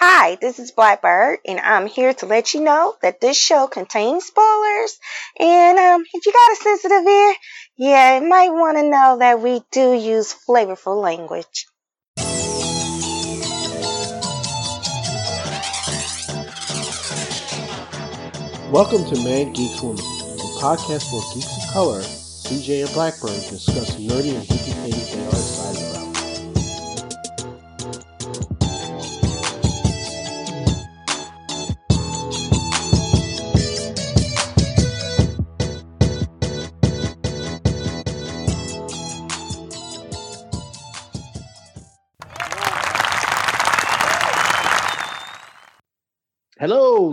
Hi, this is Blakkbyrd, and I'm here to let you know that this show contains spoilers. And um, if you got a sensitive ear, yeah, you might want to know that we do use flavorful language. Welcome to Man Geeks Woman, a podcast for geeks of color. CJ and Blakkbyrd discuss nerdy and geeky things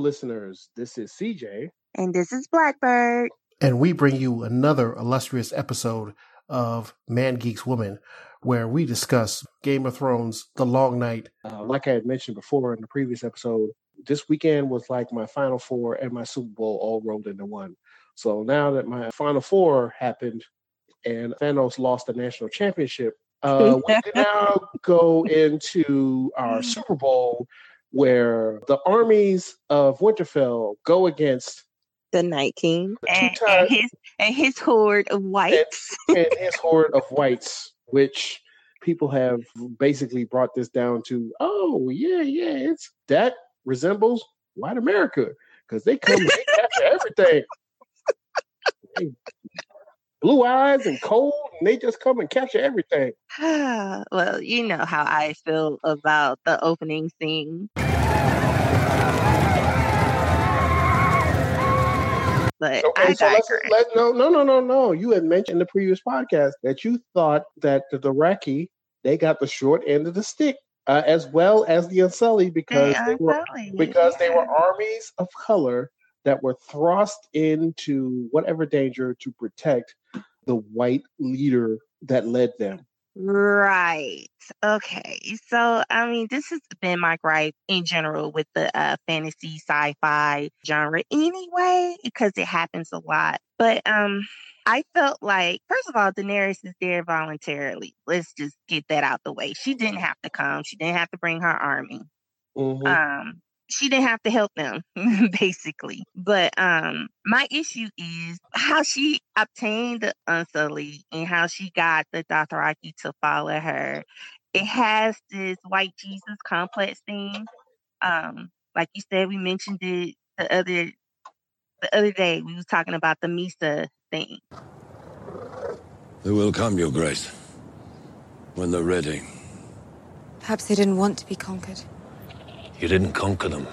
listeners. This is CJ. And this is Blakkbyrd. And we bring you another illustrious episode of Man Geeks Woman, where we discuss Game of Thrones, The Long Night. Uh, like I had mentioned before in the previous episode, this weekend was like my Final Four and my Super Bowl all rolled into one. So now that my Final Four happened and Thanos lost the national championship, uh, we can now go into our Super Bowl where the armies of Winterfell go against the Night King and, and, his and his horde of whites and, and his horde of whites, which people have basically brought this down to. Oh yeah, yeah, it's that resembles white America because they come after everything. They, blue eyes and cold, and they just come and capture everything. well, you know how I feel about the opening scene. But okay, I so let's, let, no, no, no, no, no. You had mentioned the previous podcast that you thought that the Dothraki they got the short end of the stick, uh, as well as the Unsullied, because they, they were because yeah. they were armies of color that were thrust into whatever danger to protect the white leader that led them. Right. Okay. So, I mean, this has been my gripe in general with the uh, fantasy sci-fi genre anyway, because it happens a lot. But um, I felt like, first of all, Daenerys is there voluntarily. Let's just get that out the way. She didn't have to come. She didn't have to bring her army. Mm-hmm. Um, she didn't have to help them basically. But um my issue is how she obtained the unsullied and how she got the dothraki to follow her. It has this white jesus complex thing. Um like you said we mentioned it the other the other day we was talking about the Mhysa thing. They will come your grace when they're ready. Perhaps they didn't want to be conquered you didn't conquer them.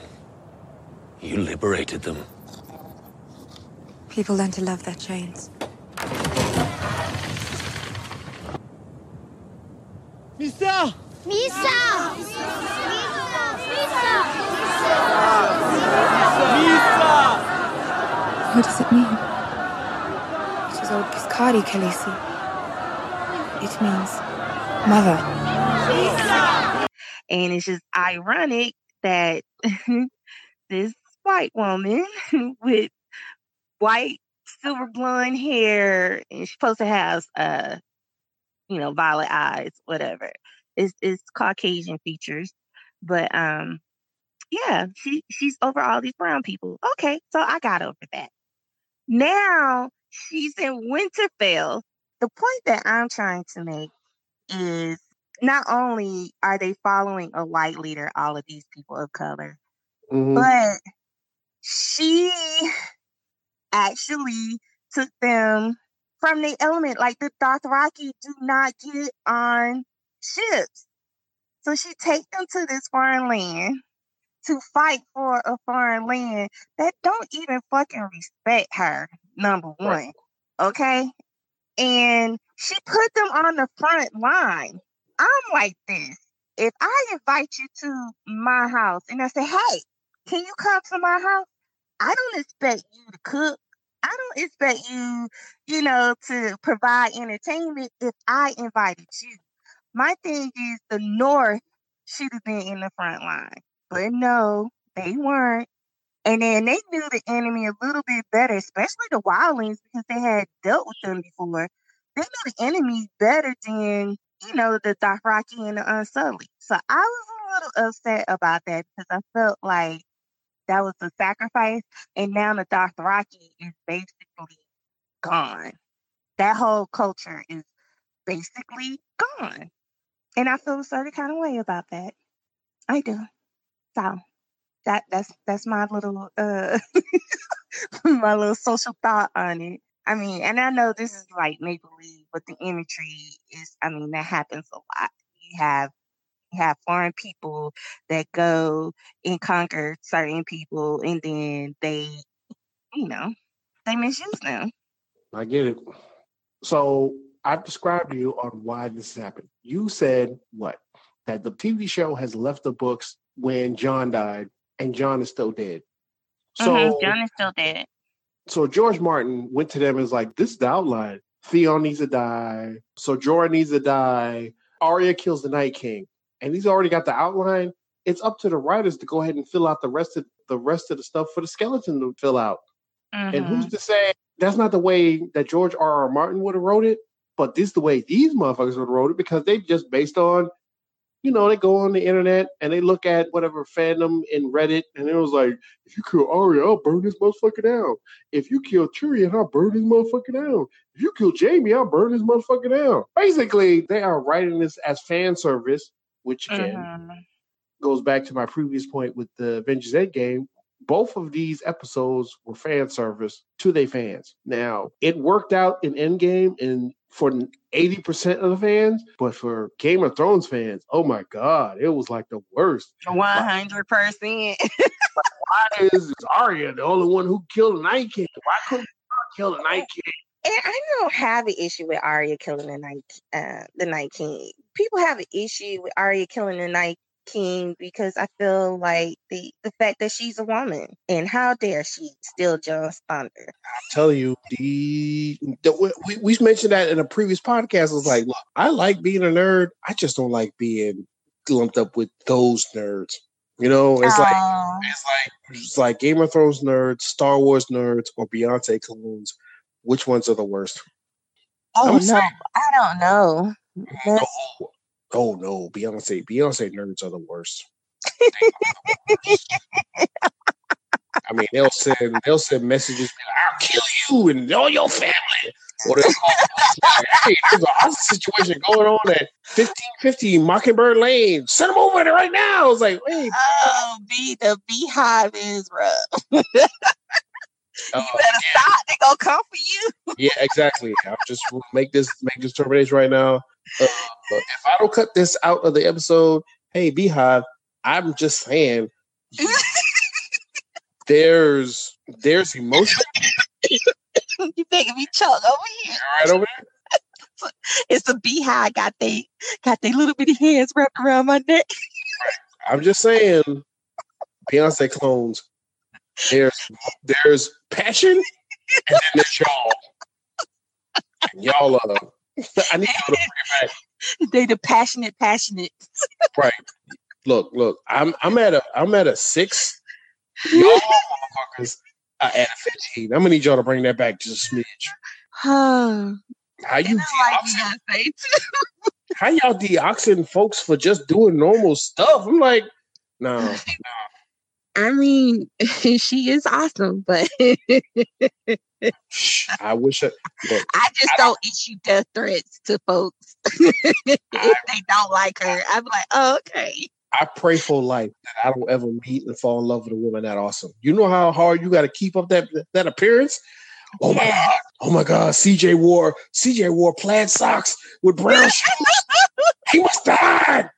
You liberated them. People learn to love their chains. Mhysa! Mhysa! Mhysa! Mhysa! Mhysa! What does it mean? It is old Ghiscari, Khaleesi. It means mother. Mhysa! And it's just ironic that this white woman with white silver blonde hair and she's supposed to have uh you know violet eyes whatever. It's, it's caucasian features but um yeah she she's over all these brown people. Okay so i got over that. Now she's in winterfell. The point that i'm trying to make is not only are they following a white leader, all of these people of color, mm-hmm. but she actually took them from the element. Like the Dothraki do not get on ships. So she takes them to this foreign land to fight for a foreign land that don't even fucking respect her, number one. Right. Okay. And she put them on the front line. I'm like this. If I invite you to my house and I say, hey, can you come to my house? I don't expect you to cook. I don't expect you, you know, to provide entertainment if I invited you. My thing is the North should have been in the front line. But no, they weren't. And then they knew the enemy a little bit better, especially the wildlings, because they had dealt with them before. They knew the enemy better than you know, the Dothraki and the Unsullied. So I was a little upset about that because I felt like that was a sacrifice, and now the Dothraki is basically gone. That whole culture is basically gone, and I feel a certain kind of way about that. I do. So that that's that's my little uh my little social thought on it. I mean, and I know this is like make but the imagery is I mean, that happens a lot. You have you have foreign people that go and conquer certain people and then they you know, they misuse them. I get it. So I've described to you on why this happened. You said what? That the TV show has left the books when Jon died, and Jon is still dead. So Mhm, Jon is still dead. so George Martin went to them and was like, "This is the outline. Theon needs to die. So Jorah needs to die. Arya kills the Night King, and he's already got the outline. It's up to the writers to go ahead and fill out the rest of the rest of the stuff for the skeleton to fill out. And who's Mhm. to say that's not the way that George R. R. Martin would have wrote it, but this is the way these motherfuckers would have wrote it because they just based on, you know, they go on the internet and they look at whatever fandom in Reddit, and it was like, if you kill Arya, I'll burn this motherfucker down. If you kill Tyrion, I'll burn this motherfucker down. If you kill Jaime, I'll burn this motherfucker down. Basically, they are writing this as fan service, which again Mhm. goes back to my previous point with the Avengers Endgame. Both of these episodes were fan service to their fans. Now, it worked out in Endgame and for 80% of the fans, but for Game of Thrones fans, oh my God, it was like the worst. One hundred percent. Why is Arya the only one who killed the Night King? Why couldn't Jon kill the Night King? And I don't have an issue with Arya killing the night, uh, the Night King. People have an issue with Arya killing the Night King because I feel like the the fact that she's a woman and how dare she steal Jon's thunder? I tell you, the, the we, we mentioned that in a previous podcast. I was like, look, I like being a nerd. I just don't like being lumped up with those nerds. You know, it's like Oh, it's like it's like Game of Thrones nerds, Star Wars nerds, or Beyonce clones. Which ones are the worst? Oh I'm no, saying- I don't know. That's- Oh, oh no, Beyonce, Beyonce nerds are the worst. I mean, they'll send they'll send messages. I'll kill you and all your family. Or they'll call the like, hey, there's a situation going on at 1550 Mockingbird Lane. Send them over there right now. I was like, hey, oh, be the Beyhive is rough. you uh, better stop. They gonna come for you. yeah, exactly. I'll just make this make this determination right now. Uh, if I don't cut this out of the episode, hey Beyhive, I'm just saying there's there's emotion you making me choke over here. right over there. It's a Beyhive. Got they got they little bitty hands wrapped around my neck. I'm just saying, Beyonce clones. There's there's passion, and then there's y'all. Y'all are. I need y'all to bring it back. They the passionate, passionate. Right. Look, look. I'm I'm at a I'm at a six. Y'all motherfuckers are at a fifteen. I'm gonna need y'all to bring that back just a smidge. How you like you doxxing, gotta say how y'all doxxing folks for just doing normal stuff? I'm like, no. I mean, she is awesome, but I wish I look. I just don't issue death threats to folks if they don't like her. I'm like, oh, okay. I pray for life that I don't ever meet and fall in love with a woman that awesome. You know how hard you got to keep up that that appearance. Oh my Yeah. god! Oh my god! CJ wore CJ wore plaid socks with brown shoes. he must die.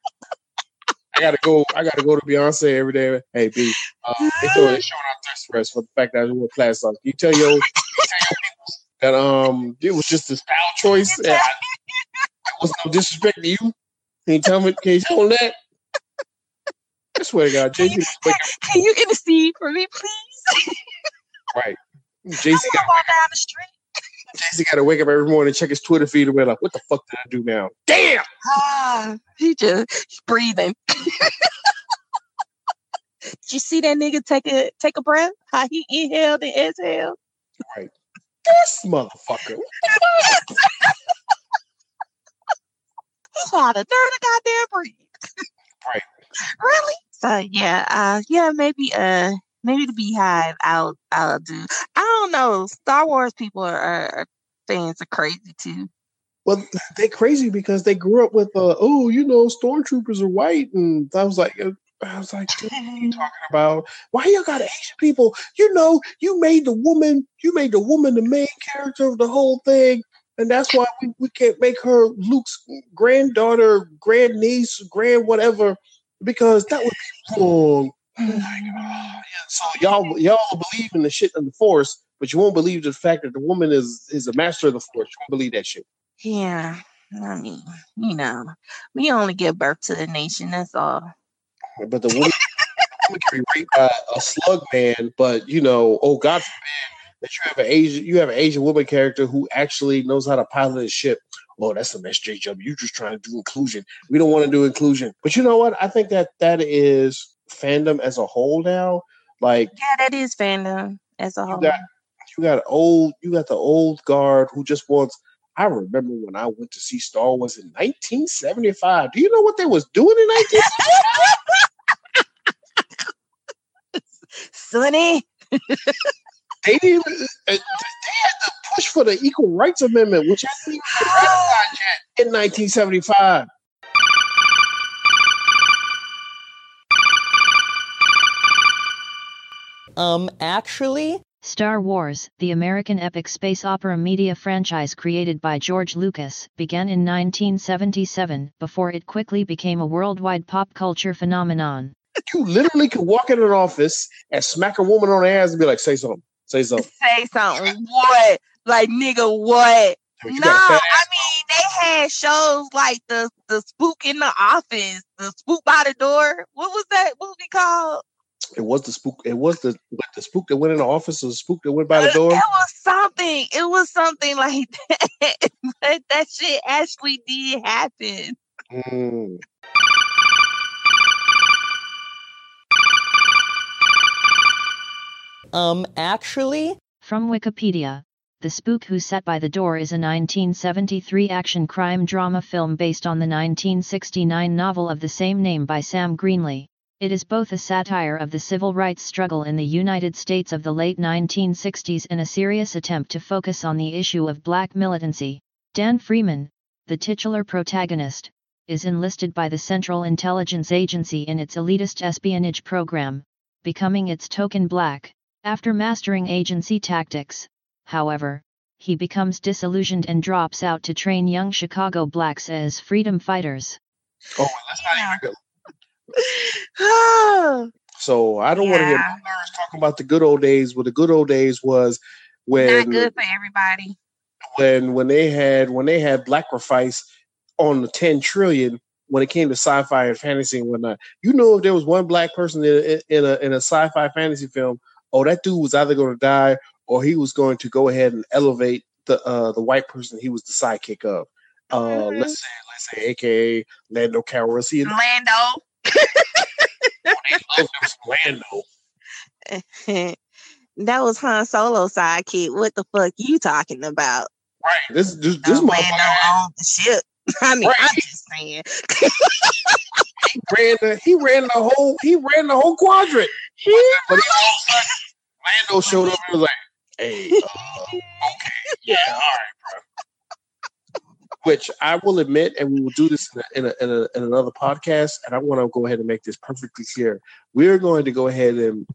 I gotta go. I gotta go to Beyonce every day. Hey B, uh, they showing, out thirst for us for the fact that I wore socks. You tell your, you tell your that um it was just a style choice. And I, it was no disrespect to you. Can you tell me? Can you tell that? I swear to God, Can JC you, was waking can you intercede for me, please? right. I JC to got walk down the street. JC got to wake up every morning and check his Twitter feed and be like, "What the fuck did I do now?" Damn. Ah, he just he's breathing. Did you see that nigga take a take a breath? How he inhaled and exhaled? Right. This motherfucker. He had a dirty goddamn breathe. Right. Really? So yeah, uh, yeah, maybe uh, maybe the Beyhive. I'll I'll do. I don't know. Star Wars people are, are fans are crazy too. Well, they crazy because they grew up with uh, oh, you know, stormtroopers are white, and I was like, uh, I was like, what are you talking about? Why you got Asian people? You know, you made the woman, you made the woman the main character of the whole thing, and that's why we, we can't make her Luke's granddaughter, grandniece, grand whatever, because that would be wrong. Like, oh, yeah. So y'all y'all believe in the shit of the force, but you won't believe the fact that the woman is is a master of the force. You won't believe that shit. Yeah, I mean, you know, we only give birth to the nation. That's all. But the woman, can be raped by a slug man, but you know, oh God forbid that you have an Asian you have an Asian woman character who actually knows how to pilot a ship. Oh, that's some SJW. You're just trying to do inclusion. We don't want to do inclusion. But you know what? I think that that is fandom as a whole now. Like Yeah, that is fandom as a you whole. got you got old you got the old guard who just wants I remember when I went to see Star Wars in 1975. Do you know what they was doing in 1975? Sonny, they didn't. even- uh, They had to push for the Equal Rights Amendment, which hasn't even been ratified yet in 1975. Um, actually, Star Wars, the American epic space opera media franchise created by George Lucas, began in 1977 before it quickly became a worldwide pop culture phenomenon. You literally could walk in an office and smack a woman on the ass and be like, "Say something, say something." say something. What? Like nigga, what? got No, I mean they had shows like the the spook in the office, the spook by the door. What was that movie called? It was the spook. It was the what, the spook that went in the office, or the spook that went by the door. It was something. It was something like that. but that shit actually did happen. Mm. um, actually, From Wikipedia, The Spook Who Sat by the Door is a 1973 action crime drama film based on the 1969 novel of the same name by Sam Greenlee. It is both a satire of the civil rights struggle in the United States of the late 1960s and a serious attempt to focus on the issue of black militancy. Dan Freeman, the titular protagonist, is enlisted by the Central Intelligence Agency in its elitist espionage program, becoming its token black. After mastering agency tactics, however, he becomes disillusioned and drops out to train young Chicago blacks as freedom fighters. Oh, let's not even. So I don't want to hear Yeah. nerds talking about the good old days. Well, the good old days was when Not good for everybody. when when they had when they had sacrifice on the 10 trillion when it came to sci-fi and fantasy and whatnot. You know, if there was one black person in, in a in a sci-fi fantasy film, oh, that dude was either going to die or he was going to go ahead and elevate the uh, the white person he was the sidekick of. Uh, Mhm. Let's say, let's say, AKA Lando Calrissian. Lando. They loved him some Lando. that was Han Solo sidekick. What the fuck you talking about? Right. This this, this No, motherfucker on the ship. I mean, Right. I'm just saying. he ran the he ran the whole he ran the whole quadrant. But he all of a sudden, Lando showed up and was like, "Hey, uh, okay, yeah, all right, bro." Which I will admit, and we will do this in, a, in, a, in, a, in another podcast. And I want to go ahead and make this perfectly clear. We're going to go ahead and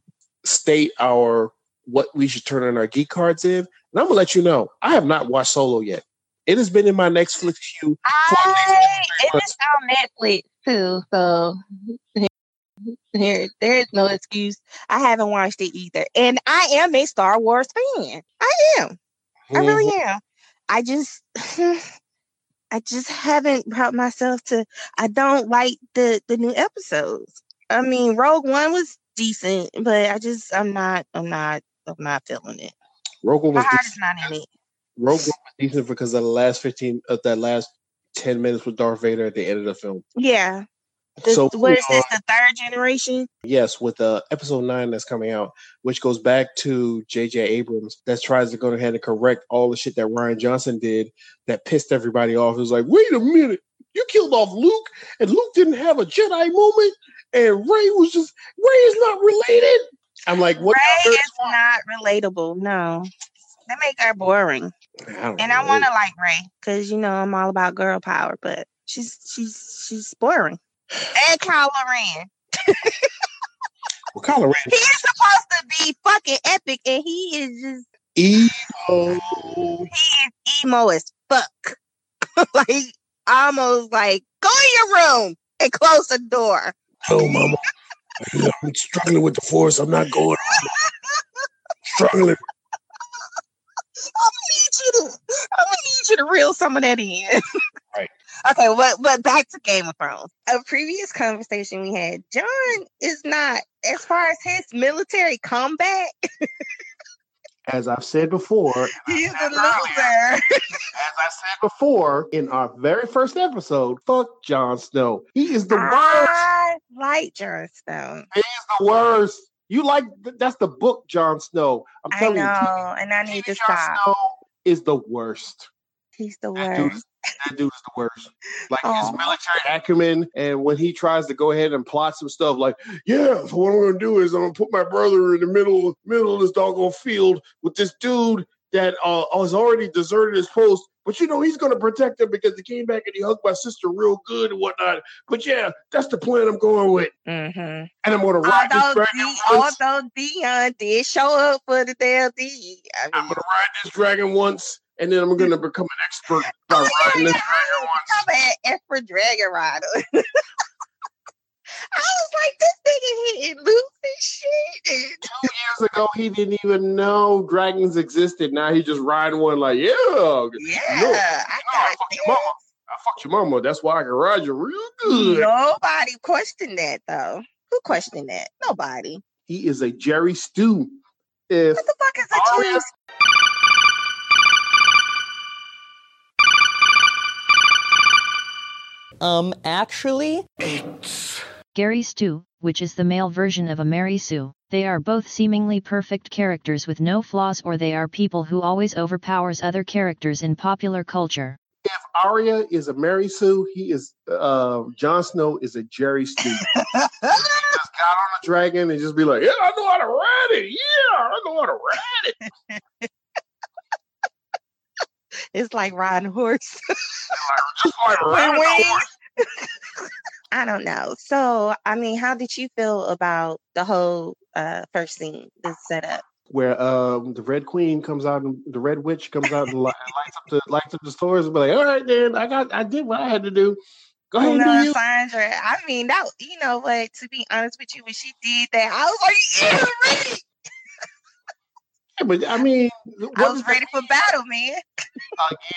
state our what we should turn on our geek cards in. And I'm gonna let you know, I have not watched Solo yet. It has been in my Netflix queue I, it is on Netflix too, so here there is no excuse. I haven't watched it either, and I am a Star Wars fan. I am. I really mm-hmm. am. I just, hmm, I just haven't brought myself to. I don't like the the new episodes. I mean, Rogue One was decent, but I just, I'm not, I'm not, I'm not feeling it. Rogue One My was heart is not in it. Rogue One was decent because of the last fifteen of that last ten minutes with Darth Vader at the end of the film. Yeah. The, so what is this? The third generation? yes, with uh, episode nine that's coming out, which goes back to J.J. Abrams, that tries to go ahead and correct all the shit that Rian Johnson did that pissed everybody off. It was like, wait a minute, you killed off Luke, and Luke didn't have a Jedi moment, and Rey was just Rey is not related. I'm like, what? Rey is not relatable. No, they make her boring. I And I want to like Rey because you know I'm all about girl power, but she's she's she's boring. And Kylo Ren, Well, Kylo Ren he is supposed to be fucking epic, and he is just emo. he is emo as fuck. like almost like go in your room and close the door. Oh, mama, I'm struggling with the force. I'm not going. struggling. I'm gonna need you to I'm gonna need you to reel some of that in. Right. Okay, but but back to Game of Thrones. A previous conversation we had, Jon is not as far as his military combat, As I've said before, he's a That's loser. as I said before in our very first episode, fuck Jon Snow. He is the worst. I like Jon Snow. He is the worst. You like that's the book, Jon Snow. I'm I telling you, know, and I need to Jon stop. Snow is the worst. He's the That dude, worst. is, that dude is the worst. Like his military acumen, and when he tries to go ahead and plot some stuff, like, yeah, so what I'm gonna do is I'm gonna put my brother in the middle middle of this doggone field with this dude that uh, has already deserted his post. But you know he's gonna protect him because he came back and he hugged my sister real good and whatnot. But yeah, that's the plan I'm going with, Mm-hmm. and I'm gonna ride this Although, dragon. D, once. although Dion did show up for the damn D. I I'm mean, gonna ride this dragon once, and then I'm gonna become an expert by Oh, riding this dragon once. I'm an expert dragon rider. I was like, this nigga hitting loose and shit. Two years ago, he didn't even know dragons existed. Now he just riding one like, yeah, I yeah, No, I fuck got your mama. fucked your mama. That's why I can ride you real good. Nobody questioned that though. Who questioned that? Nobody. He is a Jerry Stew. If What the fuck is a Oh, Um, actually, it's Gary Stu, which is the male version of a Mary Sue. They are both seemingly perfect characters with no flaws or they are people who always overpowers other characters in popular culture. if Arya is a Mary Sue, he is uh Jon Snow is a Jerry Stew. just got on a dragon and just be like, yeah, I know how to ride it. Yeah, I know how to ride it. It's like riding horse. Like riding horse. I don't know. So, I mean, how did you feel about the whole uh first scene, this setup? where um the Red Queen comes out and the Red Witch comes out and lights up the lights up the stores and be like, all right, then I got I did what I had to do. Go ahead and do No, you. Sandra. I mean, that you know what? To be honest with you, when she did that, I was like, yeah, ready. Yeah, but I mean, I was ready for battle, man.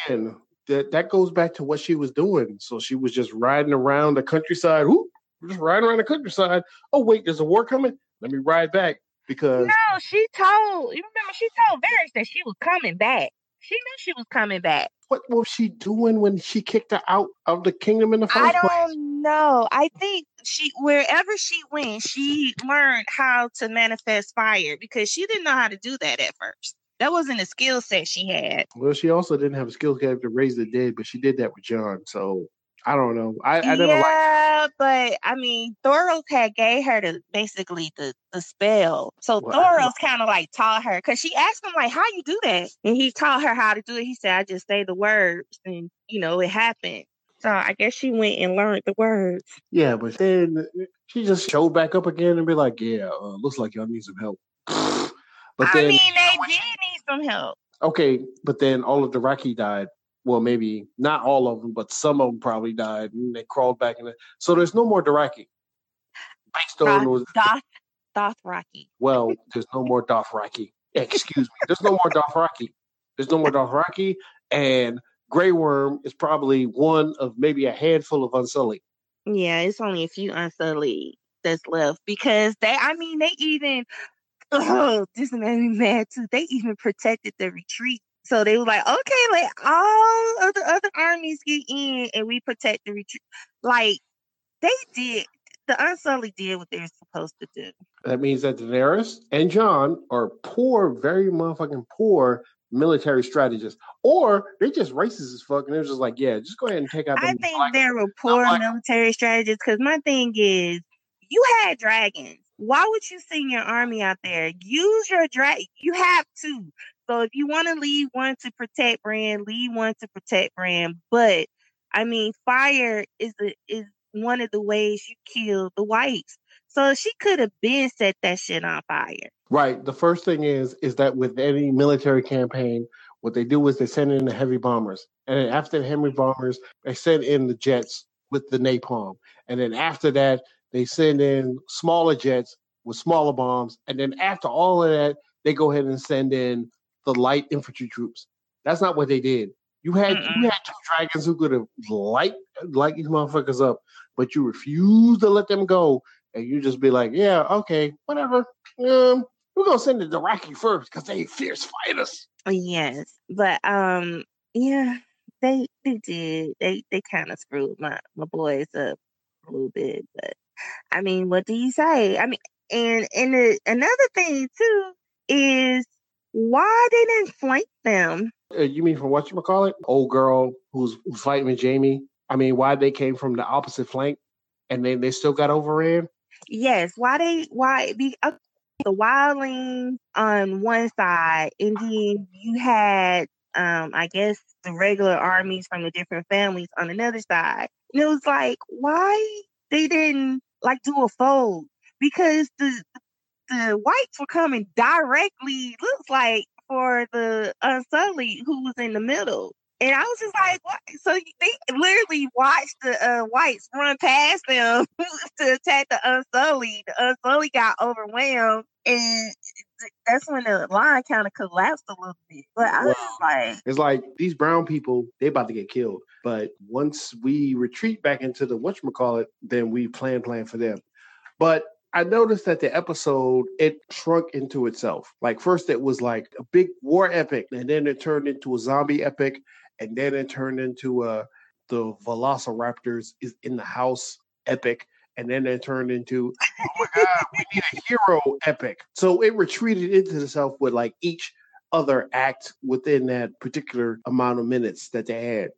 again? That that goes back to what she was doing. So she was just riding around the countryside. Whoop, just riding around the countryside. Oh wait, there's a war coming. Let me ride back because No, she told. You remember she told Varys that she was coming back. She knew she was coming back. what was she doing when she kicked her out of the kingdom in the first place? I don't know. I think she wherever she went, she learned how to manifest fire because she didn't know how to do that at first. That wasn't a skill set she had. Well, she also didn't have a skill cap to raise the dead, but she did that with Jon. So I don't know. I, I never yeah, but I mean, Thoros had gave her the basically the the spell. So Well, Thoros kind of like taught her because she asked him like, "How you do that?" And he taught her how to do it. He said, "I just say the words, and you know it happened." So I guess she went and learned the words. Yeah, but then she just showed back up again and be like, "Yeah, uh, looks like y'all need some help." But I then, mean, they did need some help. okay, but then all of Dothraki died. Well, maybe not all of them, but some of them probably died, and they crawled back in. The, so there's no more Dothraki. Blackstone was Doth, Dothraki. well. There's no more Dothraki. Excuse me. There's no more Dothraki. There's no more Dothraki, and Grey Worm is probably one of maybe a handful of Unsullied. Yeah, it's only a few unsullied that's left because they, I mean, they even, oh, this made me mad too. They even protected the retreat. So they were like, okay, let all of the other armies get in and we protect the retreat. Like they did, the Unsullied did what they're supposed to do. That means that Daenerys and Jon are poor, very motherfucking poor military strategists, or they're just racist as fuck, and they're just like, yeah, just go ahead and take out. I think black- they're a poor black- military strategist because my thing is, you had dragons. Why would you send your army out there? Use your drag. You have to. So if you want to leave one to protect Bran, leave one to protect Bran. But I mean, fire is the is one of the ways you kill the whites. So she could have been set that shit on fire. Right. The first thing is is that with any military campaign, what they do is they send in the heavy bombers, and then after the heavy bombers, they send in the jets with the napalm, and then after that, they send in smaller jets with smaller bombs, and then after all of that, they go ahead and send in the light infantry troops. That's not what they did. You had Mm-mm. you had two dragons who could have light light these motherfuckers up, but you refused to let them go, and you just be like, yeah, okay, whatever. Um, we're gonna send Dothraki first because they fierce fighters. Yes, but um, yeah, they they did. They they kind of screwed my my boys up a little bit. But I mean, what do you say? I mean, and and the, another thing too is why they didn't flank them. Uh, you mean from what you call it? Old girl who's, who's fighting with Jaime. I mean, why they came from the opposite flank and then they still got overran? Yes, why they why be uh, the wildlings on one side, and then you had um I guess the regular armies from the different families on another side. And it was like why they didn't like do a fold because the the whites were coming directly looks like for the Unsullied who was in the middle. And I was just like, what? So they literally watched the uh, whites run past them to attack the Unsullied. The Unsullied got overwhelmed, and that's when the line kind of collapsed a little bit. But I was like, It's like these brown people, they about to get killed. But once we retreat back into the whatchamacallit, then we plan plan for them. But I noticed that the episode it shrunk into itself. Like first it was like a big war epic, and then it turned into a zombie epic, and then it turned into a the Velociraptors is in the house epic, and then it turned into oh my god, we need a hero epic. So it retreated into itself with like each other act within that particular amount of minutes that they had.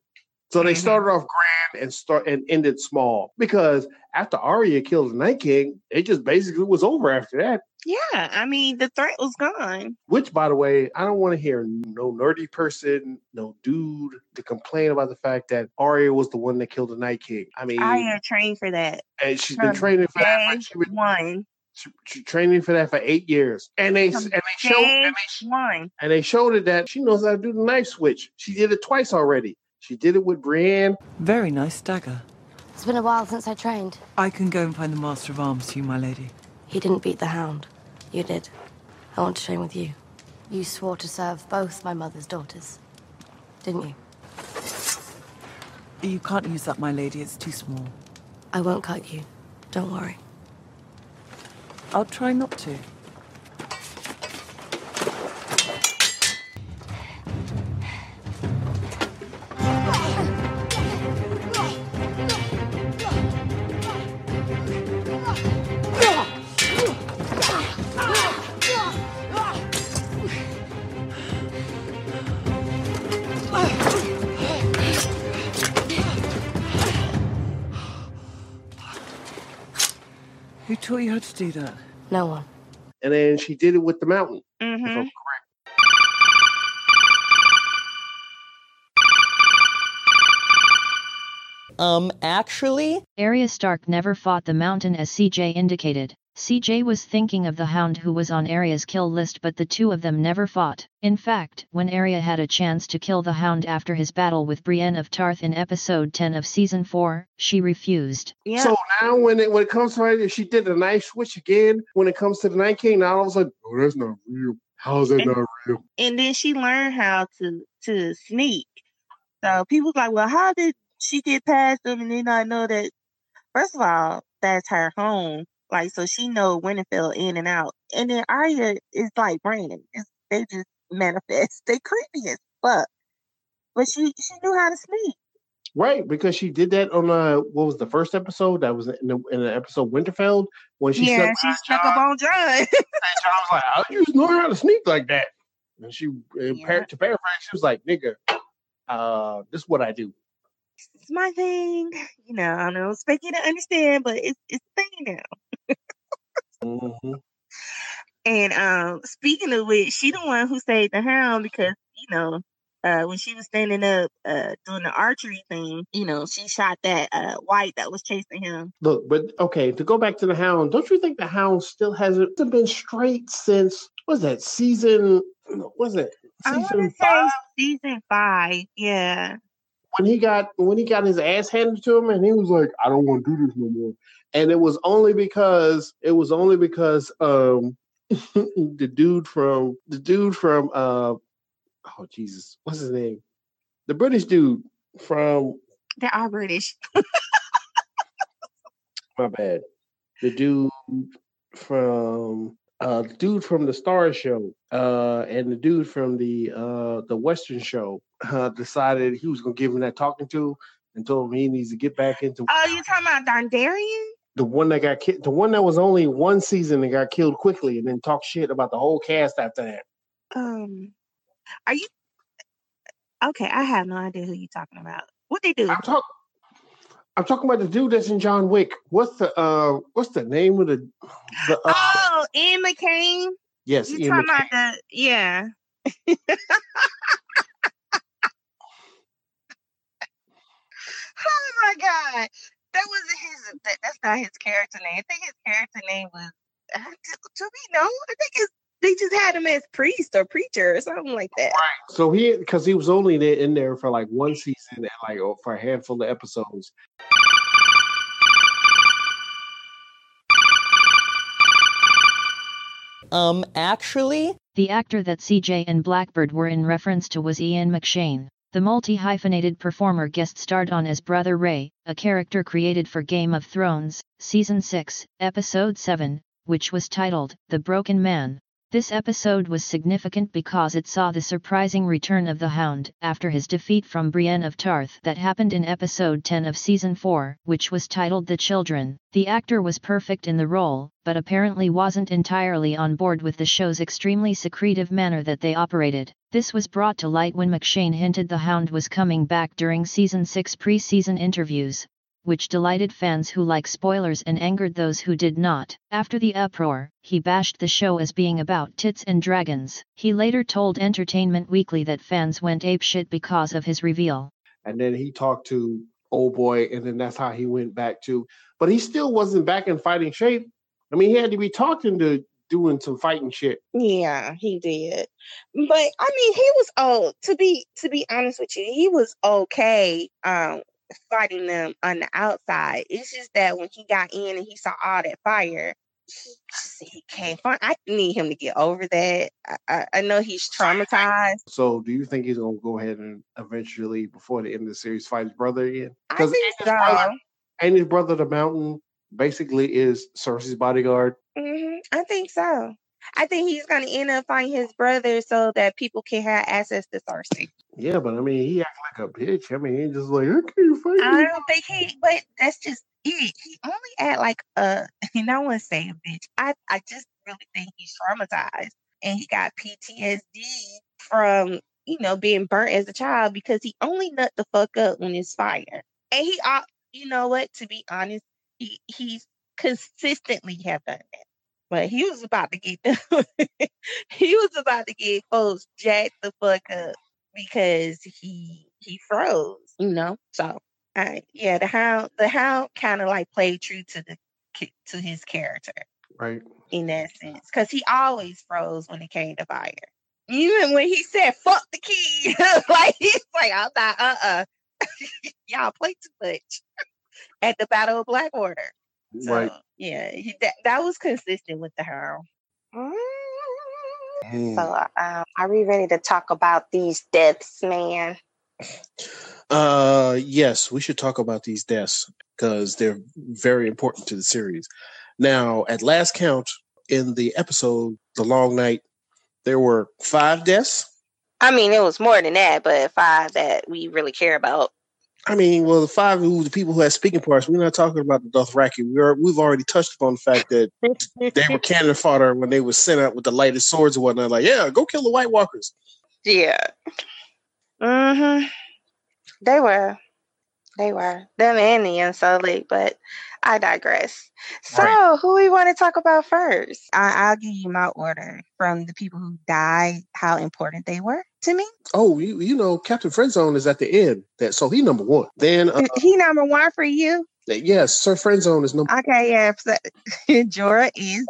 So they Mhm. started off grand and start and ended small because after Arya killed the Night King, it just basically was over after that. Yeah, I mean, the threat was gone. Which, by the way, I don't want to hear no nerdy person, no dude to complain about the fact that Arya was the one that killed the Night King. I mean, I am trained for that. and she's been training for that. Day For, she was one, she, she training for that for eight years, and they From and they showed day and they, one. and they showed it that she knows how to do the knife switch. She did it twice already. She did it with Brienne. Very nice dagger. It's been a while since I trained. I can go and find the Master of Arms to you, my lady. He didn't beat the hound. You did. I want to train with you. You swore to serve both my mother's daughters. Didn't you? You can't use that, my lady. It's too small. I won't cut you. Don't worry. I'll try not to. Do that? No one. And then she did it with the mountain. if hmm I'm. Um, actually, Arya Stark never fought the mountain as CJ indicated. CJ was thinking of the hound who was on Arya's kill list but the two of them never fought. In fact, when Arya had a chance to kill the hound after his battle with Brienne of Tarth in episode 10 of season 4, she refused. Yeah. So now when it when it comes to it, she did the knife switch again. When it comes to the Night King, now I was like, oh, that's not real. How's that And- not real? and then she learned how to to sneak. So people was like, well, how did she get past them and then not know that? First of all, that's her home. Like, so she know Winterfell in and out. And then Arya is like Brandon. It's, they just manifest. They creepy as fuck. But she she knew how to sneak. Right, because she did that on uh what was the first episode? That was in the, in the episode Winterfell when she yeah, stuck she behind stuck Jon, up on Jon. and Jon was like, "How do you know how to sneak like that?" And she, Yeah. par- to paraphrase, she was like, "Nigga, uh, this is what I do." it's my thing. You know, I don't expect you to understand, but it's it's thing now. Mm-hmm. And um, speaking of which, she the one who saved the hound because you know uh, when she was standing up uh, doing the archery thing, you know, she shot that uh, white that was chasing him. Look, but okay, to go back to the Hound, don't you think the Hound still hasn't been straight since was that season? Was it season say season five. Yeah. when he got when he got his ass handed to him and he was like, I don't want to do this no more. And it was only because it was only because um the dude from the dude from uh oh Jesus, what's his name? The British dude from They are British. my bad. The dude from uh the dude from the Star Show, uh, and the dude from the uh the Western Show uh, decided he was gonna give him that talking to and told him he needs to get back into Oh, you talking about Dondarrion? The one that got killed, the one that was only one season and got killed quickly, and then talk shit about the whole cast after that. Um, are you okay? I have no idea who you're talking about. What they do? I'm talking. I'm talking about the dude that's in John Wick. What's the uh? What's the name of the? the uh, Oh, Ian McShane. yes, You talking McKellen. about the yeah? oh my god, that wasn't his. That, that's not his character name. I think his character name was. Uh, to, to me, no, I think it's they just had him as priest or preacher or something like that. Right. So he, because he was only there in there for like one season and like oh, for a handful of episodes. Um, actually, The actor that CJ and Blakkbyrd were in reference to was Ian McShane. The multi-hyphenated performer guest starred on as Brother Ray, a character created for Game of Thrones, Season 6, Episode 7, which was titled, The Broken Man. This episode was significant because it saw the surprising return of the Hound after his defeat from Brienne of Tarth that happened in episode 10 of season 4, which was titled The Children. The actor was perfect in the role, but apparently wasn't entirely on board with the show's extremely secretive manner that they operated. This was brought to light when McShane hinted the Hound was coming back during season 6 pre-season interviews, which delighted fans who like spoilers and angered those who did not. After the uproar, he bashed the show as being about tits and dragons. He later told Entertainment Weekly that fans went apeshit because of his reveal. And then he talked to old boy, and then that's how he went back to. But he still wasn't back in fighting shape. I mean, he had to be talking to doing some fighting shit. Yeah, he did. But I mean, he was oh to be to be honest with you, he was okay um fighting them on the outside. It's just that when he got in and he saw all that fire, he, just- he can't find. I need him to get over that. I, I, I know he's traumatized. So, do you think he's gonna go ahead and eventually, before the end of the series, fight his brother again? I Because think so. and his brother, the Mountain, basically is Cersei's bodyguard. Hmm I think so. I think he's gonna end up fighting his brother so that people can have access to Cersei. Yeah, but I mean, he acts like a bitch. I mean, he's just like, I can't fight I don't think he, but that's just it. He only act like a, and I want to say a bitch. I, I just really think he's traumatized and he got PTSD from, you know, being burnt as a child because he only nut the fuck up when it's fire. And he, uh, you know what, to be honest, he, he's consistently have done that. But he was about to get, he was about to get folks jacked the fuck up because he, he froze, you know? So, I, yeah, the hound, the hound kind of like played true to the to his character Right. in that sense, because he always froze when it came to fire. Even when he said "fuck the key," like he's like, "I'm not, uh, uh y'all play too much." At the Battle of Blackwater, so Right. yeah, he, that that was consistent with the hound. Mm. So, um, are we ready to talk about these deaths, man? Uh, yes, we should talk about these deaths because they're very important to the series. Now, at last count in the episode, The Long Night, there were five deaths. I mean, it was more than that, but five that we really care about. I mean, well, the five who the people who had speaking parts. We're not talking about the Dothraki. We are we've already touched upon the fact that they were cannon fodder when they were sent out with the lighted swords and whatnot. Like, yeah, go kill the White Walkers. Yeah. Mm-hmm. They were. They were. Them and the Unsullied. But I digress. So, Right. who we want to talk about first? I, I'll give you my order from the people who died, how important they were to me. Oh, you you know, Captain Friendzone is at the end. That so he number one. Then uh, he number one for you. yes, Sir Friendzone is number. Okay, yeah. so- Jorah is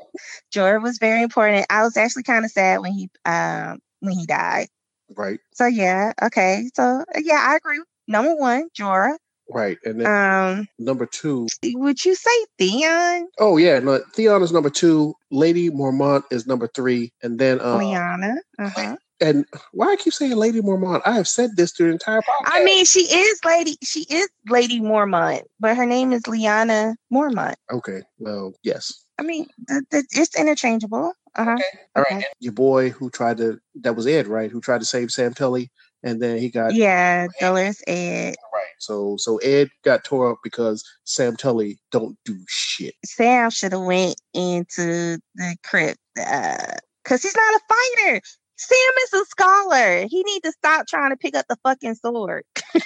Jorah was very important. I was actually kind of sad when he um when he died. Right, So yeah, okay. So yeah, I agree. Number one, Jorah. Right, and then Um, number two. would you say Theon? Oh yeah, no, Theon is number two. Lady Mormont is number three, and then uh, Lyanna. Uh-huh. and why I keep saying Lady Mormont? I have said this through the entire podcast. I mean, she is Lady. She is Lady Mormont, but her name is Lyanna Mormont. okay, well, yes. I mean, it's interchangeable. Uh-huh. All Okay. right, your boy who tried to that was Ed, right? Who tried to save Sam Tarly, and then he got Yeah, Dolorous Ed. right. So so Ed got tore up because Sam Tarly don't do shit. Sam should have went into the crypt because he's not a fighter. Sam is a scholar. He need to stop trying to pick up the fucking sword. You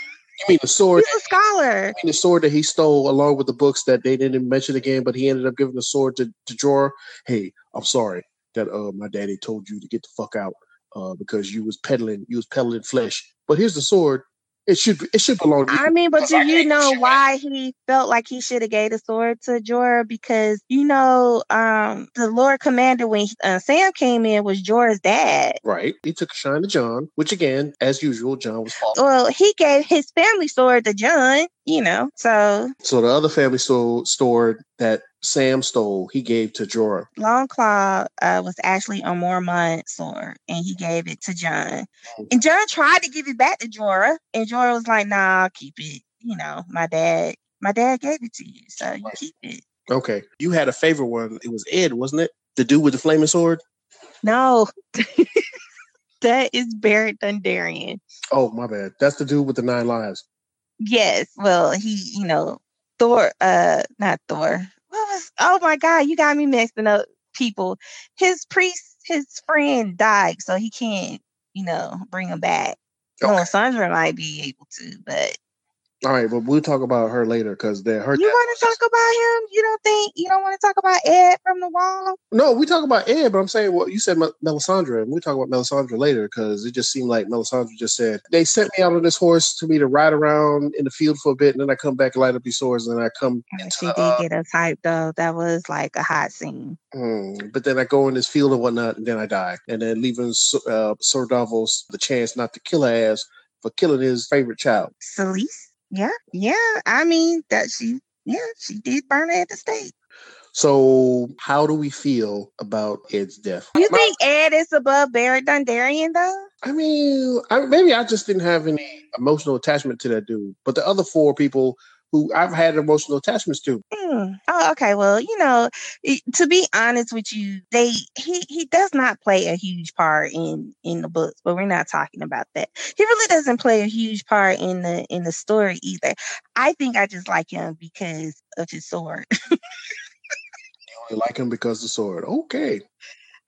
mean the sword? He's a scholar. I mean the sword that he stole along with the books that they didn't mention again, but he ended up giving the sword to to Jorah. Hey, I'm sorry that uh my daddy told you to get the fuck out uh because you was peddling you was peddling flesh. But here's the sword. It should it should belong to you. I mean, but do you know why he felt like he should have gave the sword to Jorah? Because you know, um, the Lord Commander when uh, Sam came in was Jorah's dad. Right. He took a shine to Jon, which again, as usual, Jon was false. Well, he gave his family sword to Jon. You know, so So the other family stole sword that Sam stole, he gave to Jorah. Longclaw uh, was actually a Mormont sword, and he gave it to Jon. And Jon tried to give it back to Jorah, and Jorah was like, "Nah, I'll keep it. You know, my dad, my dad gave it to you, so you keep it." Okay. You had a favorite one. It was Ed, wasn't it? The dude with the flaming sword? No, that is Beric Dondarrion. Oh, my bad. That's the dude with the nine lives. Yes, well, he, you know, Thor, uh, not Thor. What was? Oh my God, you got me mixing up people. His priest, his friend died, so he can't, you know, bring him back. Well, Sandra might be able to, but All right, but we'll talk about her later because they're her. you want to talk about him? You don't think you don't want to talk about Ed from the wall? No, we talk about Ed, but I'm saying what you said, Mel- Melisandre, and we talk about Melisandre later because it just seemed like Melisandre just said they sent me out on this horse to me to ride around in the field for a bit, and then I come back and light up these swords, and then I come, She did get us hyped though. That was like a hot scene. mm, but then I go in this field and whatnot, and then I die, and then leaving uh, Sir Davos the chance not to kill her ass for killing his favorite child. Celeste? Yeah, yeah. I mean that she, yeah, she did burn her at the stake. So, how do we feel about Ed's death? You think Ed is above Beric Dondarrion though? I mean, I, maybe I just didn't have any emotional attachment to that dude, but the other four people who I've had emotional attachments to. Hmm. Oh, okay. Well, you know, to be honest with you, they he he does not play a huge part in in the books, but we're not talking about that. He really doesn't play a huge part in the in the story either. I think I just like him because of his sword. I like him because of the sword. Okay.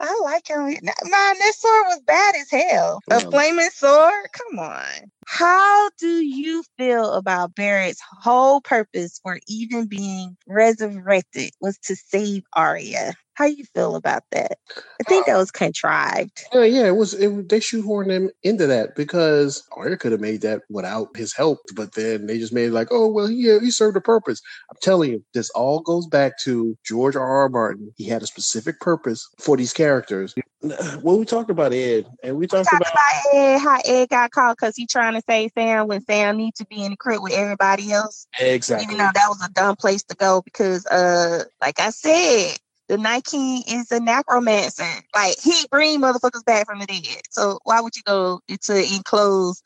I like him. N- Man, that sword was bad as hell. A flaming sword? Come on. How do you feel about Beric's whole purpose for even being resurrected was to save Arya? How you feel about that? I think that was contrived. Yeah, yeah, it was. It, they shoehorned him into that because Arya could have made that without his help, but then they just made it like, oh well, he he served a purpose. I'm telling you, this all goes back to George R. R. Martin. He had a specific purpose for these characters. When we talked about Ed, and we talked Talk about about Ed, how Ed got caught because he trying to save Sam when Sam needs to be in the crypt with everybody else. exactly. Even though that was a dumb place to go because, uh, like I said, the Night King is a necromancer. Like he bring motherfuckers back from the dead. So why would you go into an enclosed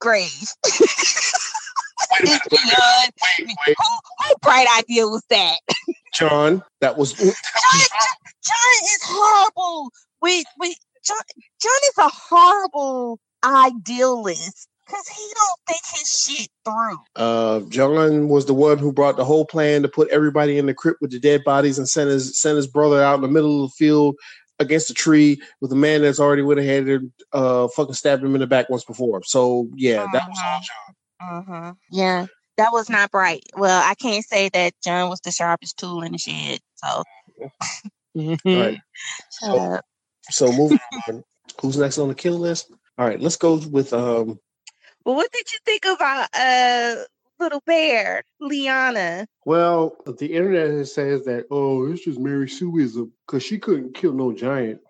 grave? Who, who bright idea was that? Jon. That was Jon, Jon is horrible. We we Jon, Jon is a horrible idealist because he don't think his shit through. Uh, Jon was the one who brought the whole plan to put everybody in the crypt with the dead bodies and send his send his brother out in the middle of the field against a tree with a man that's already went ahead and uh fucking stabbed him in the back once before. So yeah, that was all Jon. Uh-huh. Yeah. That was not bright. Well, I can't say that Jon was the sharpest tool in the shed. So, All right. shut up. So moving on. Who's next on the kill list? All right, let's go with um What did you think about uh little bear, Lyanna? well, the internet says that oh, it's just Mary Sueism because she couldn't kill no giant.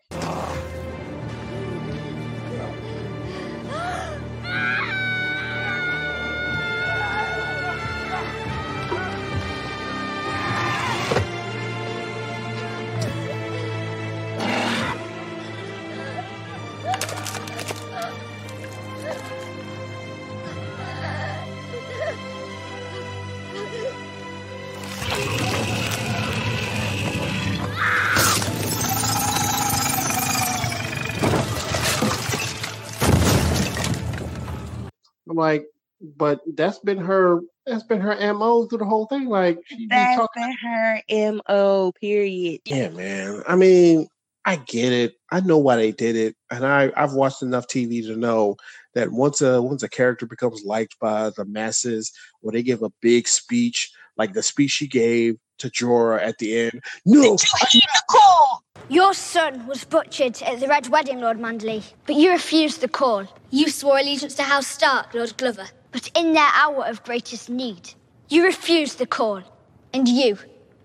But that's been her that's been her MO through the whole thing. Like she be That's talking been her M.O. period. Yeah, man. I mean, I get it. I know why they did it, and I I've watched enough TV to know that once a once a character becomes liked by the masses, or they give a big speech, like the speech she gave to Jorah at the end. No, you refused the call. Your son was butchered at the Red Wedding, Lord Manderley, but you refused the call. You swore allegiance to House Stark, Lord Glover, but in their hour of greatest need, you refused the call. And you,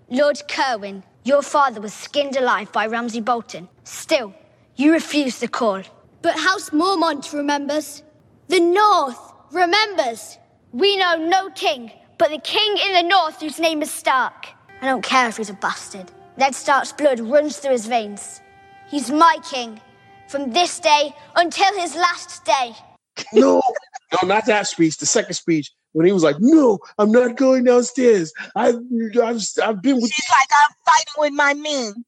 Lord Cerwyn, your father was skinned alive by Ramsay Bolton. Still, you refused the call. But House Mormont remembers. The North remembers. We know no king, but the king in the North whose name is Stark. I don't care if he's a bastard. Ned Stark's blood runs through his veins. He's my king, from this day until his last day. no, no, not that speech. The second speech when he was like, "No, I'm not going downstairs. I've I've, I've been with." She's like, I'm fighting with my men.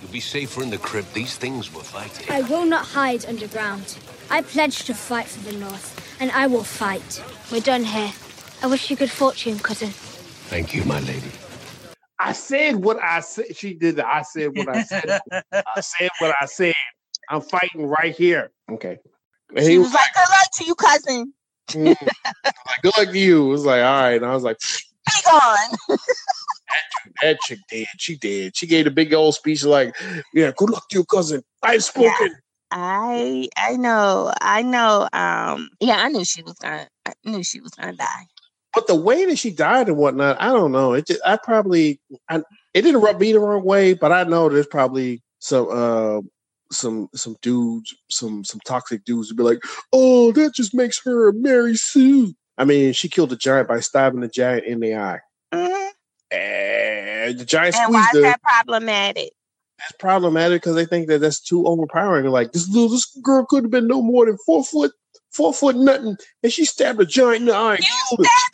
You'll be safer in the crypt. These things will fight. I will not hide underground. I pledge to fight for the North, and I will fight. We're done here. I wish you good fortune, cousin. Thank you, my lady. I said what I said. She did. that. I said what I said. I said what I said. I'm fighting right here. Okay. He was was like, good luck to you, cousin. like, like, "Good luck to you." It was like, "All right," and I was like, Be gone. "That chick did. She did. She gave a big old speech like, yeah, good luck to your cousin. I've spoken." I I know, I know. Um, yeah, I knew she was gonna. I knew she was gonna die. But the way that she died and whatnot, I don't know. It just, I probably, I, it didn't rub me the wrong way, but I know there's probably some, uh, some, some dudes, some, some toxic dudes would be like, "Oh, that just makes her a Mary Sue." I mean, she killed a giant by stabbing the giant in the eye, Mhm. and the giant And why is that problematic? That's problematic because they think that that's too overpowering. Like this little, this girl could have been no more than four foot, four foot nothing, and she stabbed a giant in the eye. You stab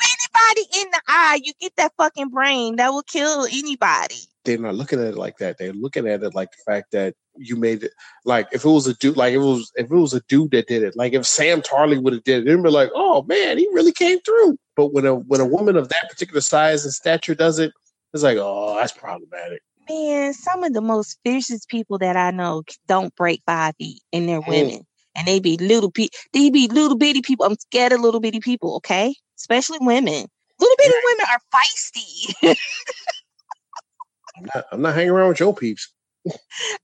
anybody in the eye, you get that fucking brain that will kill anybody. They're not looking at it like that. They're looking at it like the fact that you made it. Like if it was a dude, like it was if it was a dude that did it, like if Sam Tarly would have did it, they'd be like, "Oh man, he really came through." But when a when a woman of that particular size and stature does it, it's like, "Oh, that's problematic." Man, some of the most fiercest people that I know don't break five feet, and they're Mm. women, and they be little pe- They be little bitty people. I'm scared of little bitty people. Okay, especially women. Little bitty women are feisty. I'm not, I'm not hanging around with your peeps.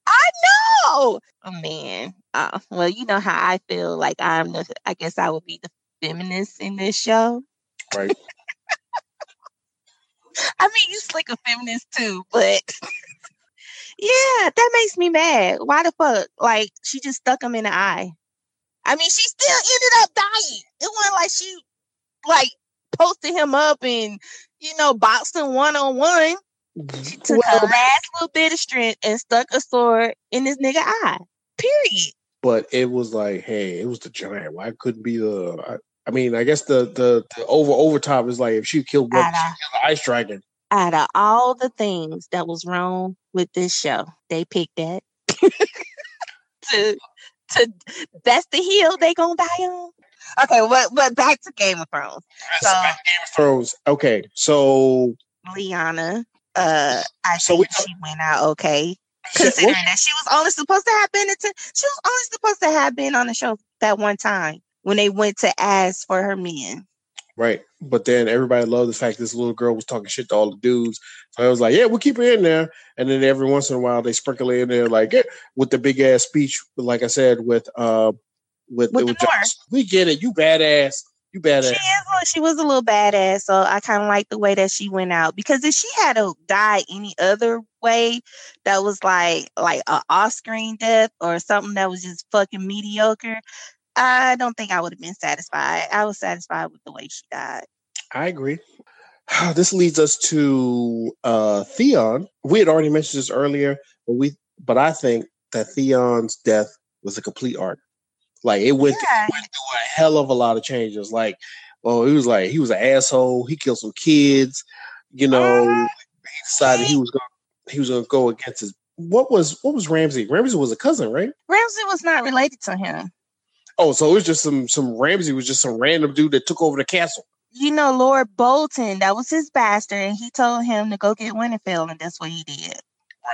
I know. Oh man. Uh, well, you know how I feel. Like I'm the. I guess I would be the feminist in this show. Right. I mean, you slick a feminist too, but yeah, that makes me mad. Why the fuck? Like she just stuck him in the eye. I mean, she still ended up dying. It wasn't like she like posted him up and you know boxed him one on one. She took her last little bit of strength and stuck a sword in this nigga eye. Period. But it was like, hey, it was the giant. Why couldn't be the? I, I mean, I guess the the, the over over top is like if she killed one, she killed the ice dragon. out of all the things that was wrong with this show, they picked that to to that's the hill they gonna die on. Okay, but but back to Game of Thrones. So Game of Thrones. Okay, so Lyanna, uh, I So think we- she went out okay, considering what- that she was only supposed to have been. Into, she was only supposed to have been on the show that one time when they went to ask for her men. Right. But then everybody loved the fact this little girl was talking shit to all the dudes. So I was like, yeah, we'll keep her in there. And then every once in a while they sprinkle in there like with the big ass speech, like I said, with uh with, With with. We get it. You badass. You She is. She was a little badass, so I kind of like the way that she went out. Because if she had to die any other way, that was like like a off-screen death or something that was just fucking mediocre. I don't think I would have been satisfied. I was satisfied with the way she died. I agree. This leads us to uh Theon. We had already mentioned this earlier, but we but I think that Theon's death was a complete arc. Like it went, Yeah. went through a hell of a lot of changes. Like, well, he was like he was an asshole. He killed some kids. You know, Mhm. he decided he was gonna he was going to go against his. What was what was Ramsay? Ramsay was a cousin, right? Ramsay was not related to him. Oh, so it was just some some Ramsay was just some random dude that took over the castle. You know, Lord Bolton, that was his bastard, and he told him to go get Winterfell, and that's what he did.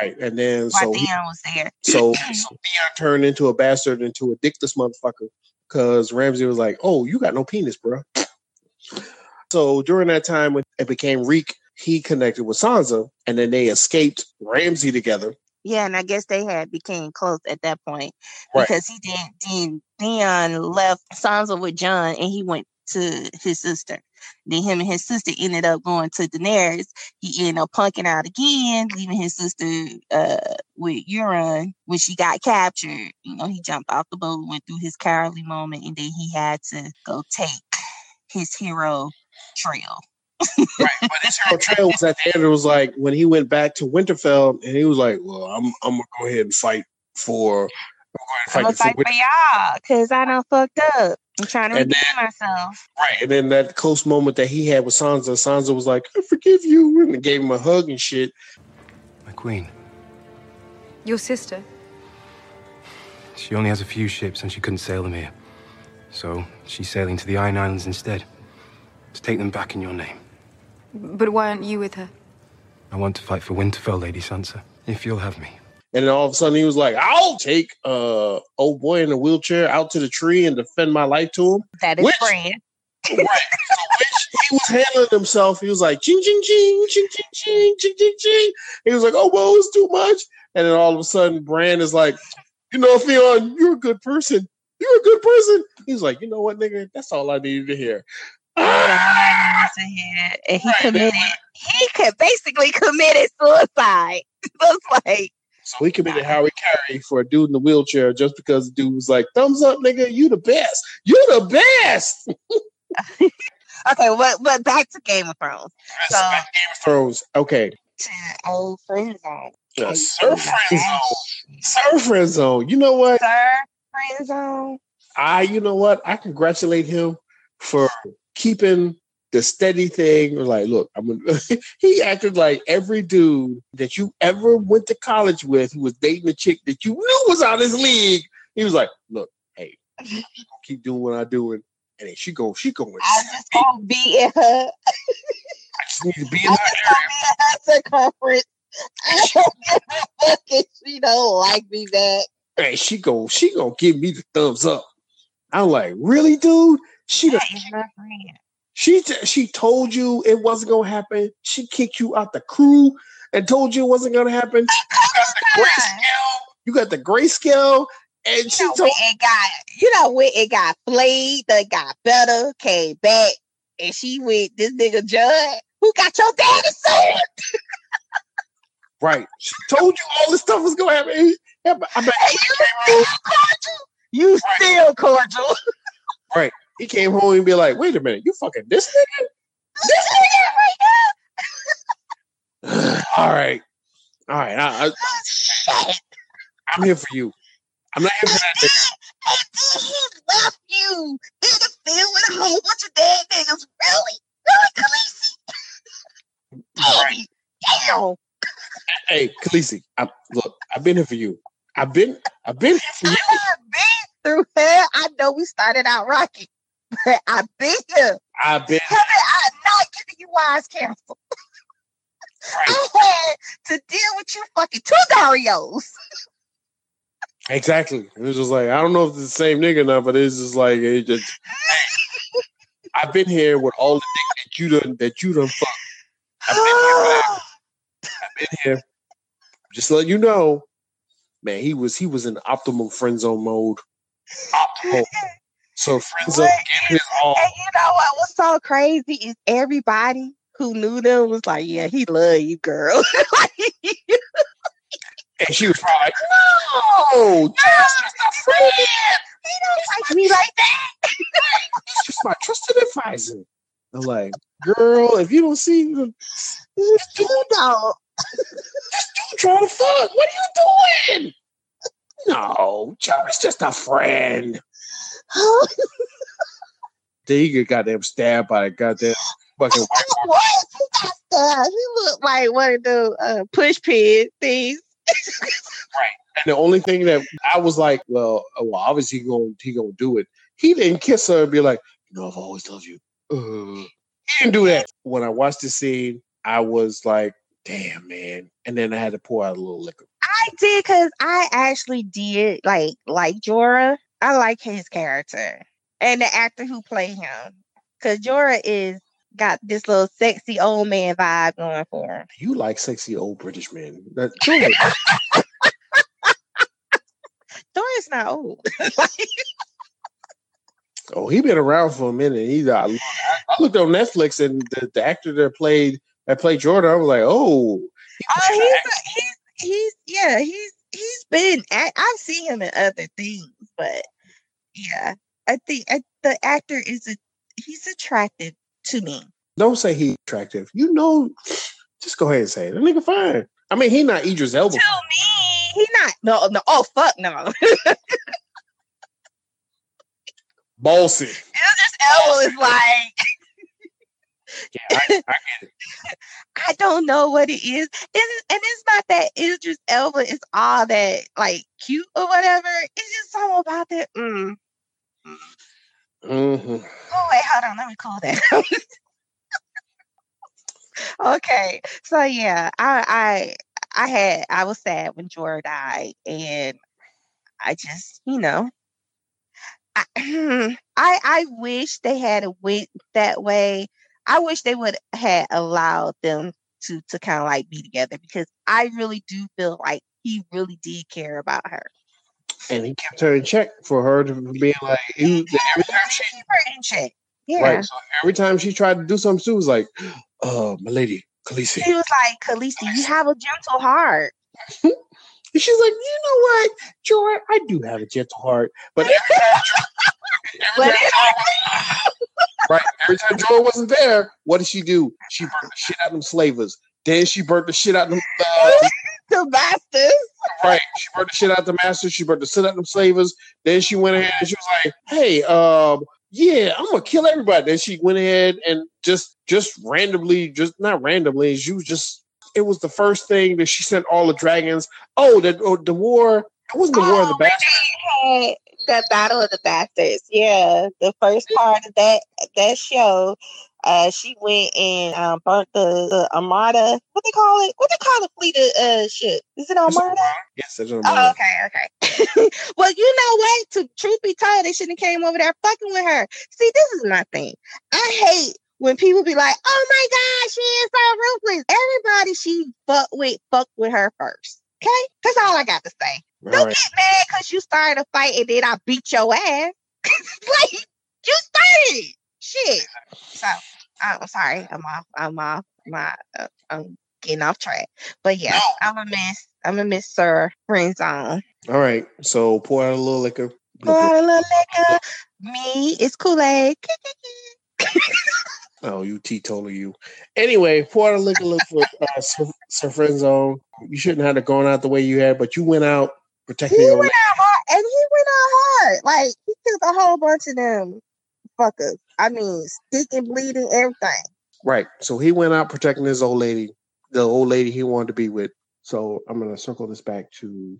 Right, and then While so Theon was there. So, so Theon turned into a bastard, into a dickless motherfucker, because Ramsay was like, "Oh, you got no penis, bro." So during that time when it became Reek, he connected with Sansa, and then they escaped Ramsay together. Yeah, and I guess they had became close at that point Right. because he did. Then Theon left Sansa with Jon, and he went to his sister. Then him and his sister ended up going to Daenerys. He ended up punking out again, leaving his sister uh, with Euron when she got captured. You know, he jumped off the boat, went through his cowardly moment, and then he had to go take his hero trail. Right, but his hero trail was at the end. It was like when he went back to Winterfell, and he was like, "Well, I'm I'm gonna go ahead and fight for." I'm I'm gonna gonna fight for y'all because I done fucked up. I'm trying to And redeem myself. Right, and then that close moment that he had with Sansa, Sansa was like, "I forgive you," and gave him a hug and shit. My queen. Your sister? She only has a few ships and she couldn't sail them here. So she's sailing to the Iron Islands instead. To take them back in your name. But why aren't you with her? I want to fight for Winterfell, Lady Sansa. If you'll have me. And then all of a sudden he was like, I'll take uh old boy in a wheelchair out to the tree and defend my life to him. That is Which- friend. Right. Which he was handling himself. He was like, ching ching ching, ching ching ching, ching ching ching. He was like, oh well, it's too much. And then all of a sudden Bran is like, you know, Theon, you're a good person. You're a good person. He's like, you know what, nigga? That's all I needed to hear. And he committed. He could basically committed suicide. Looks like So he committed Harry Carey for a dude in the wheelchair just because the dude was like, thumbs up, nigga, you the best. You the best. okay, but but back to Game of Thrones. So Game of Thrones. Okay. old friend zone. The Sir oh Friend Zone. Sir Friend Zone. You know what? Sir friend zone. I, you know what? I congratulate him for keeping the steady thing. Like, look, I'm gonna, he acted like every dude that you ever went to college with who was dating a chick that you knew was out of his league. He was like, look, hey, keep doing what I'm doing. And then she go, she going, I just gonna be in her. I just need to be in I her just be in her circumference. I don't give a fuck if she don't like me back. And she go, she gonna give me the thumbs up. I'm like, really, dude? She done That friend. She t- she told you it wasn't gonna happen. She kicked you out the crew and told you it wasn't gonna happen. You got the grayscale. You got the grayscale, and she know, told it got, you know, when it got flayed, that got better, came back, and she with this nigga Judd, who got your daddy sword. right. She told you all this stuff was gonna happen. I bet And you still cordial. You still cordial. right. He came home and be like, "Wait a minute, you fucking this nigga." This nigga right now. all right, all right. I, I. I'm here for you. I'm not here for that. And then he left you in the field with a whole bunch of dead niggas. Really? Really, Khaleesi? Right. Damn. Hey, Khaleesi, I, look, I've been here for you. I've been, I've been here for you. I've been through hell. I know we started out rocky, but I've been here. I've been. Kevin, I'm not giving you wise counsel. I had to deal with you fucking two Daarios. Exactly. It was just like I don't know if it's the same nigga now, but it's just like it just. I've been here with all the dick that you done that you done fucked. I've been here. I've been here. Just let you know, man. He was he was in optimal friend zone mode. Optimal. So friend zone gave all. And you know what was so crazy is everybody who knew them was like, "Yeah, he love you, girl." and she was probably like, "No, that's just a friend. He don't like me like that." He's just my trusted advisor. I'm like, girl, if you don't see this dude dog, this dude trying to fuck. What are you doing? No, Joey's just a friend. then he get goddamn stabbed by a goddamn fucking white what? He got stabbed. He looked like one of the uh, push pin things. right. And the only thing that I was like, well, uh, well, obviously he gonna he gonna do it. He didn't kiss her and be like, you know, I've always loved you. Uh, he didn't do that. When I watched the scene, I was like, damn, man. And then I had to pour out a little liquor. I did because I actually did like like Jorah. I like his character and the actor who played him. Cause Jorah is got this little sexy old man vibe going for him. You like sexy old British men. That, Jorah's not old. oh, he been around for a minute. He's I, I looked on Netflix and the, the actor that played that played Jordan, I was like, oh, Oh, he's, a, he's he's yeah he's he's been I've seen him in other things, but yeah, I think I, the actor is a he's attractive to me. don't say he's attractive. You know, just go ahead and say it. That nigga fine. I mean, he not Idris Elba. To me, he not no no oh fuck no. Bossy. Idris Elba is like Yeah, I, I. I don't know what it is. It's, and it's not that Idris Elba is all that like cute or whatever. It's just something about that. Mm. hmm Oh wait, hold on. Let me cool that. okay, so yeah, I I I had I was sad when Jorah died, and I just you know. I, I I wish they had a went that way. I wish they would have allowed them to to kind of like be together because I really do feel like he really did care about her. And he kept her in check for her to be like, he, every time she, in check. Yeah. right. So every time she tried to do something, she was like, uh, my lady, Khaleesi. He was like, Khaleesi, you have a gentle heart. She's like, you know what, Joy, I do have a gentle heart, but every time, But every time right, every time Joy wasn't there, what did she do? She burnt the shit out of them slavers. Then she burnt the shit out of them. Uh, the bastards. right, she burnt the shit out of the masters. She burnt the shit out of them slavers. Then she went ahead and she was like, "Hey, um, yeah, I'm gonna kill everybody." Then she went ahead and just, just randomly, just not randomly, she was just. It was the first thing that she sent all the dragons. Oh, the oh, the war. It wasn't the war of the Oh, bastards. had the Battle of the Bastards. Yeah, the first part of that that show. Uh, she went and um, burnt the, the Armada. What they call it? What they call the fleet of uh, ship? Is it Armada? Yes, it's I'm Oh, okay, okay. well, you know what? To truth be told, they shouldn't have came over there fucking with her. See, this is my thing. I hate when people be like, "Oh my god, she is so ruthless." Everybody she fuck with, fuck with her first. Okay, that's all I got to say. All Don't right. get mad because you started a fight and then I beat your ass. like you started shit. So I'm sorry. I'm off. I'm off. My uh, I'm getting off track. But yeah, I'm a miss. I'm a miss Sir friend zone. All right. So pour out a little liquor. Pour out a little liquor. Me, it's Kool Aid. Oh, you teetotaler, you. Anyway, pour out a little liquor for uh, Sir, Sir Friend Zone. You shouldn't have gone out the way you had, but you went out protecting He your. went out hard, and he went out hard. Like he killed a whole bunch of them fuckers. I mean, sticking, bleeding, everything. Right. So he went out protecting his old lady, the old lady he wanted to be with. So I'm gonna circle this back to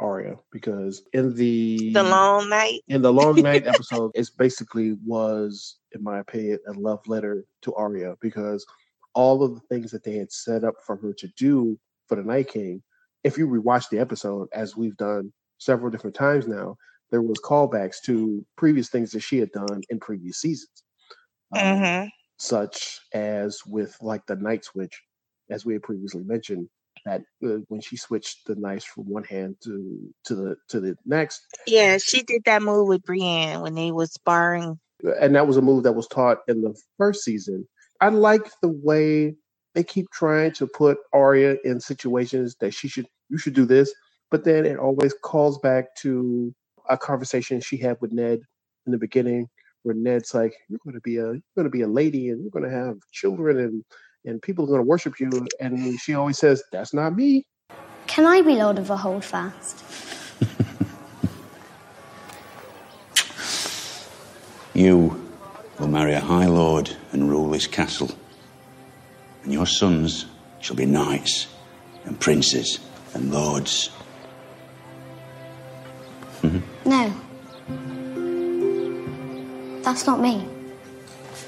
Arya because in the The long night. in the long night episode, it's basically was, in my opinion, a love letter to Arya because all of the things that they had set up for her to do for the Night King, if you rewatch the episode, as we've done several different times now, there was callbacks to previous things that she had done in previous seasons. um, Mm-hmm. such as with like the night switch, as we had previously mentioned. That uh, when she switched the knives from one hand to to the to the next, Yeah, she did that move with Brienne when they was sparring. and that was a move that was taught in the first season. I like the way they keep trying to put Arya in situations that she should you should do this, but then it always calls back to a conversation she had with Ned in the beginning, where Ned's like, "You're going to be a you're going to be a lady, and you're going to have children, and and people are going to worship you," and she always says, "That's not me." Can I be Lord of a Holdfast? You will marry a high lord and rule this castle. And your sons shall be knights and princes and lords. No. That's not me.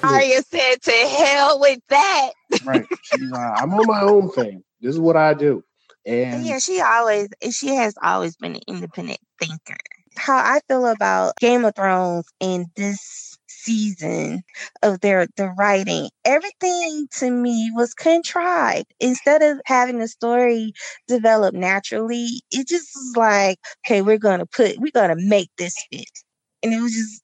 Arya said, "To hell with that." Right? She's like, "I'm on my own thing. This is what I do." And Yeah, she always she has always been an independent thinker. How I feel about Game of Thrones and this season of their the writing, everything to me was contrived. Instead of having the story develop naturally, it just was like, okay, we're gonna put we're gonna make this fit. And it was just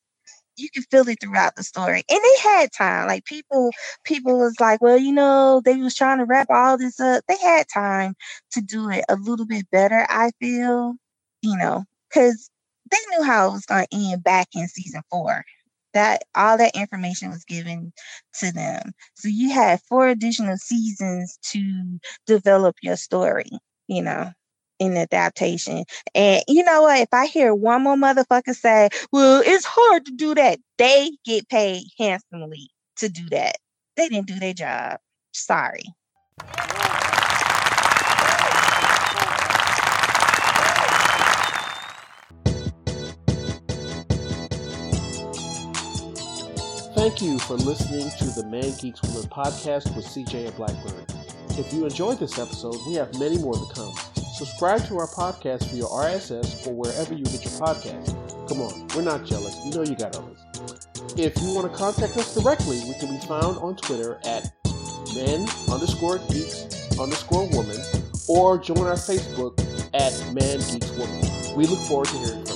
you can feel it throughout the story. And they had time. Like people, people was like, well, you know, they was trying to wrap all this up. They had time to do it a little bit better, I feel, you know, because they knew how it was gonna end back in season four. That all that information was given to them. So you had four additional seasons to develop your story, you know in adaptation. And you know what? If I hear one more motherfucker say, well, it's hard to do that, they get paid handsomely to do that. They didn't do their job. Sorry. Thank you for listening to the Man Geeks Woman podcast with CJ and Blakkbyrd. If you enjoyed this episode, we have many more to come. Subscribe to our podcast via RSS or wherever you get your podcast. Come on, we're not jealous. You know you got others. If you want to contact us directly, we can be found on Twitter at men underscore geeks underscore woman or join our Facebook at Man Geeks Woman. We look forward to hearing from you.